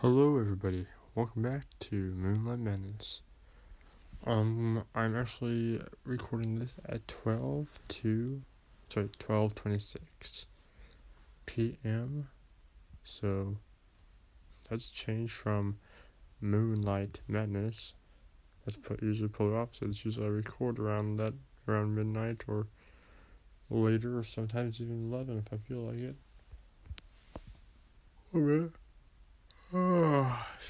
Hello, everybody. Welcome back to Moonlight Madness. Um, I'm actually recording this at 12 to, sorry, 12:26 p.m. So that's changed from Moonlight Madness. That's put usually polar opposites. Usually I record around that around midnight or later, or sometimes even 11 if I feel like it. Alright.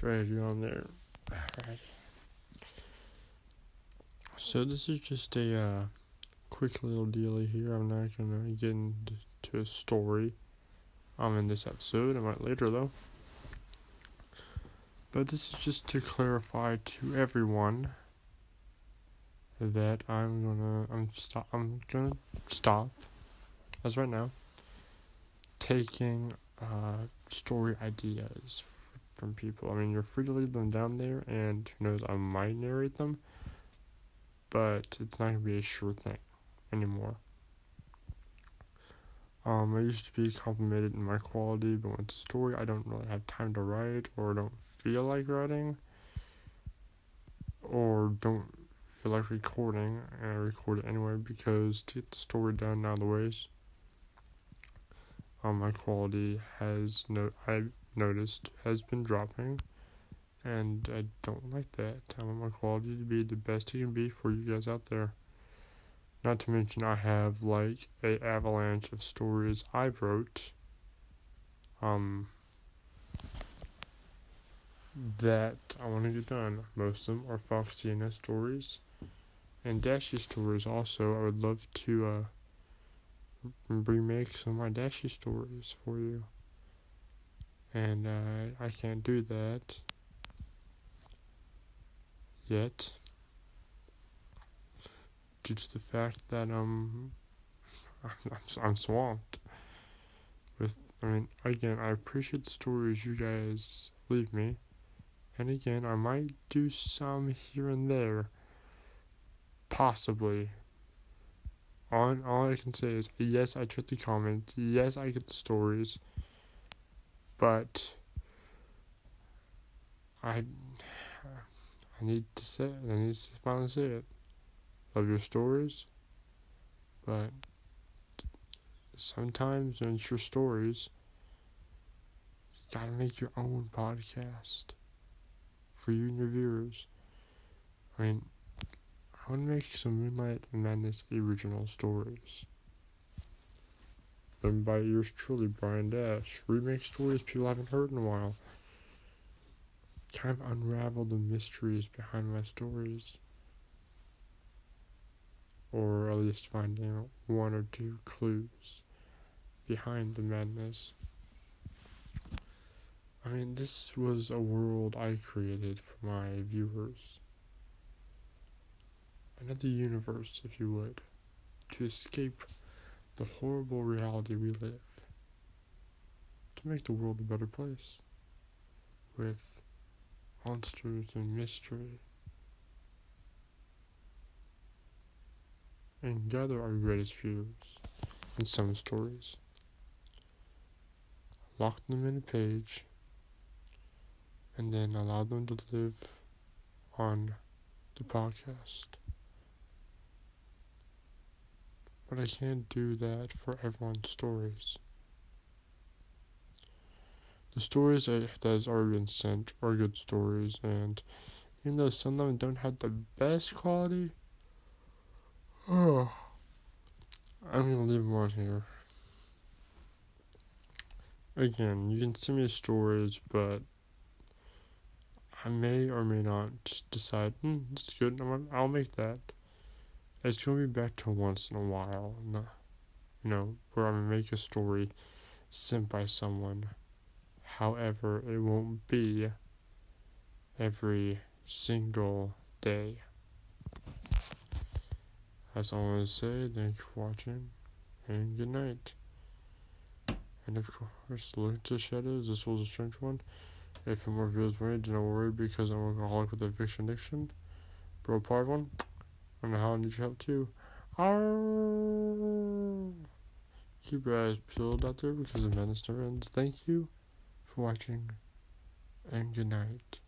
You're on there. Alrighty. So this is just a uh, quick little dealy here. I'm not gonna get into a story um in this episode. I might later though. But this is just to clarify to everyone that I'm gonna I'm stop I'm gonna stop as right now taking uh story ideas from people. I mean, you're free to leave them down there, and who knows, I might narrate them, but it's not gonna be a sure thing anymore. Um, I used to be complimented in my quality, but it's story I don't really have time to write, or don't feel like writing, or don't feel like recording, and I record it anyway because to get the story done of the ways, um, my quality has no I noticed has been dropping, and I don't like that. I want my quality to be the best it can be for you guys out there. Not to mention, I have like a avalanche of stories I've wrote. Um, that I want to get done. Most of them are Fox CNS stories, and Dashy stories. Also, I would love to uh, remake some of my Dashy stories for you and uh, I can't do that yet due to the fact that um I'm, I'm swamped with I mean again I appreciate the stories you guys leave me. And again I might do some here and there. Possibly. On all I can say is yes I check the comments. Yes I get the stories but I I need to say it. I need to finally say it. Love your stories, but sometimes when it's your stories, you gotta make your own podcast for you and your viewers. I mean, I want to make some Moonlight and Madness original stories written by yours truly, Brian Dash. Remake stories people haven't heard in a while. Kind of unravel the mysteries behind my stories. Or at least finding one or two clues behind the madness. I mean, this was a world I created for my viewers. Another universe, if you would, to escape the horrible reality we live to make the world a better place with monsters and mystery and gather our greatest fears in some stories. Lock them in a page and then allow them to live on the podcast but I can't do that for everyone's stories. The stories that has already been sent are good stories, and even though some of them don't have the best quality, oh, I'm gonna leave them on here. Again, you can send me stories, but I may or may not decide, hmm, is good, I'll make that. It's gonna be better once in a while, you know, where gonna make a story sent by someone. However, it won't be every single day. As I want to say, thank you for watching, and good night. And of course, look to shadows. This was a strange one. If more viewers wanted, do not worry because I'm alcoholic with eviction addiction. Bro, part one and how need your help too. Keep your eyes peeled out there because the madness never ends. Thank you for watching. and good night.